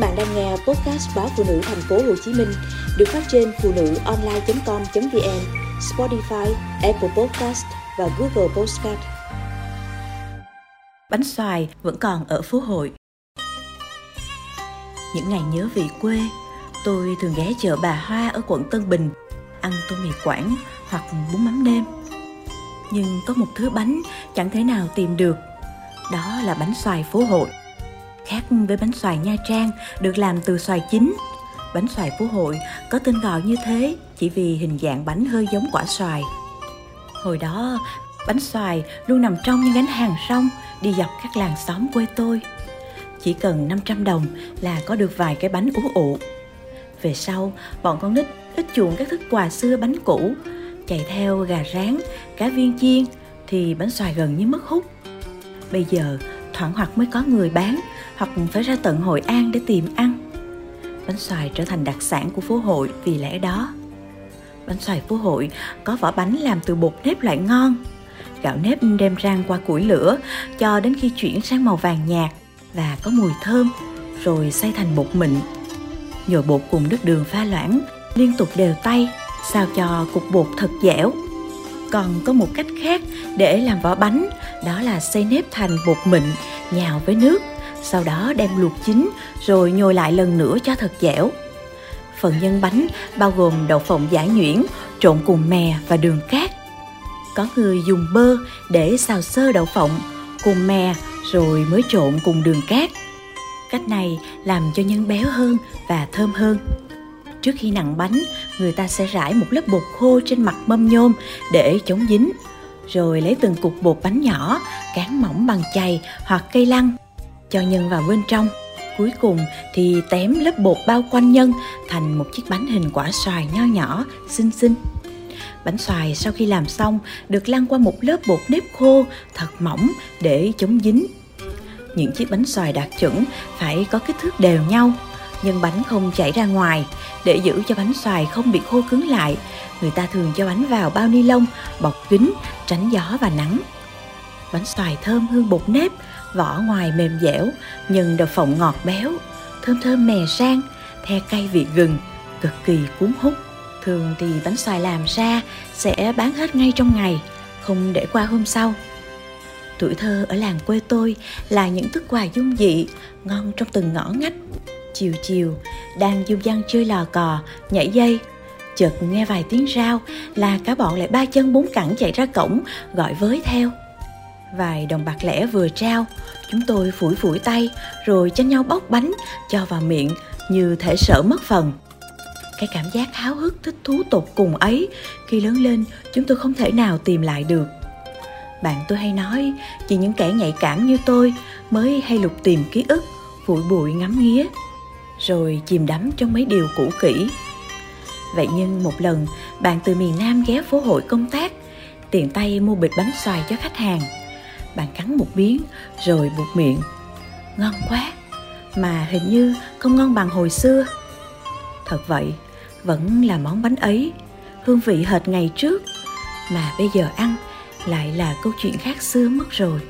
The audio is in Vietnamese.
bạn đang nghe podcast báo phụ nữ thành phố Hồ Chí Minh được phát trên phụ nữ online.com.vn, Spotify, Apple Podcast và Google Podcast. Bánh xoài vẫn còn ở phố hội. Những ngày nhớ về quê, tôi thường ghé chợ Bà Hoa ở quận Tân Bình ăn tô mì quảng hoặc bún mắm nêm. Nhưng có một thứ bánh chẳng thể nào tìm được, đó là bánh xoài phố hội Khác với bánh xoài Nha Trang được làm từ xoài chín, bánh xoài Phú Hội có tên gọi như thế chỉ vì hình dạng bánh hơi giống quả xoài. Hồi đó, bánh xoài luôn nằm trong những gánh hàng rong đi dọc các làng xóm quê tôi. Chỉ cần 500 đồng là có được vài cái bánh ú ụ. Về sau, bọn con nít ít chuộng các thức quà xưa bánh cũ, chạy theo gà rán, cá viên chiên thì bánh xoài gần như mất hút. Bây giờ, thoảng hoặc mới có người bán hoặc phải ra tận Hội An để tìm ăn. Bánh xoài trở thành đặc sản của phố hội vì lẽ đó. Bánh xoài phố hội có vỏ bánh làm từ bột nếp loại ngon. Gạo nếp đem rang qua củi lửa cho đến khi chuyển sang màu vàng nhạt và có mùi thơm, rồi xay thành bột mịn. Nhồi bột cùng nước đường pha loãng, liên tục đều tay, sao cho cục bột thật dẻo. Còn có một cách khác để làm vỏ bánh, đó là xây nếp thành bột mịn, nhào với nước sau đó đem luộc chín rồi nhồi lại lần nữa cho thật dẻo. Phần nhân bánh bao gồm đậu phộng giả nhuyễn trộn cùng mè và đường cát. Có người dùng bơ để xào sơ đậu phộng cùng mè rồi mới trộn cùng đường cát. Cách này làm cho nhân béo hơn và thơm hơn. Trước khi nặn bánh, người ta sẽ rải một lớp bột khô trên mặt mâm nhôm để chống dính. Rồi lấy từng cục bột bánh nhỏ, cán mỏng bằng chày hoặc cây lăng cho nhân vào bên trong. Cuối cùng thì tém lớp bột bao quanh nhân thành một chiếc bánh hình quả xoài nho nhỏ, xinh xinh. Bánh xoài sau khi làm xong được lăn qua một lớp bột nếp khô thật mỏng để chống dính. Những chiếc bánh xoài đạt chuẩn phải có kích thước đều nhau nhân bánh không chảy ra ngoài. Để giữ cho bánh xoài không bị khô cứng lại, người ta thường cho bánh vào bao ni lông, bọc kín tránh gió và nắng. Bánh xoài thơm hương bột nếp vỏ ngoài mềm dẻo, nhưng đậu phộng ngọt béo, thơm thơm mè sang, the cay vị gừng, cực kỳ cuốn hút. Thường thì bánh xoài làm ra sẽ bán hết ngay trong ngày, không để qua hôm sau. Tuổi thơ ở làng quê tôi là những thức quà dung dị, ngon trong từng ngõ ngách. Chiều chiều, đang du dăng chơi lò cò, nhảy dây. Chợt nghe vài tiếng rao là cả bọn lại ba chân bốn cẳng chạy ra cổng, gọi với theo. Vài đồng bạc lẻ vừa trao, chúng tôi phủi phủi tay rồi tranh nhau bóc bánh cho vào miệng như thể sợ mất phần. Cái cảm giác háo hức thích thú tột cùng ấy khi lớn lên chúng tôi không thể nào tìm lại được. Bạn tôi hay nói chỉ những kẻ nhạy cảm như tôi mới hay lục tìm ký ức, phủi bụi ngắm nghía, rồi chìm đắm trong mấy điều cũ kỹ. Vậy nhưng một lần bạn từ miền Nam ghé phố hội công tác, tiện tay mua bịch bánh xoài cho khách hàng – bạn cắn một miếng, rồi buộc miệng. Ngon quá, mà hình như không ngon bằng hồi xưa. Thật vậy, vẫn là món bánh ấy, hương vị hệt ngày trước. Mà bây giờ ăn lại là câu chuyện khác xưa mất rồi.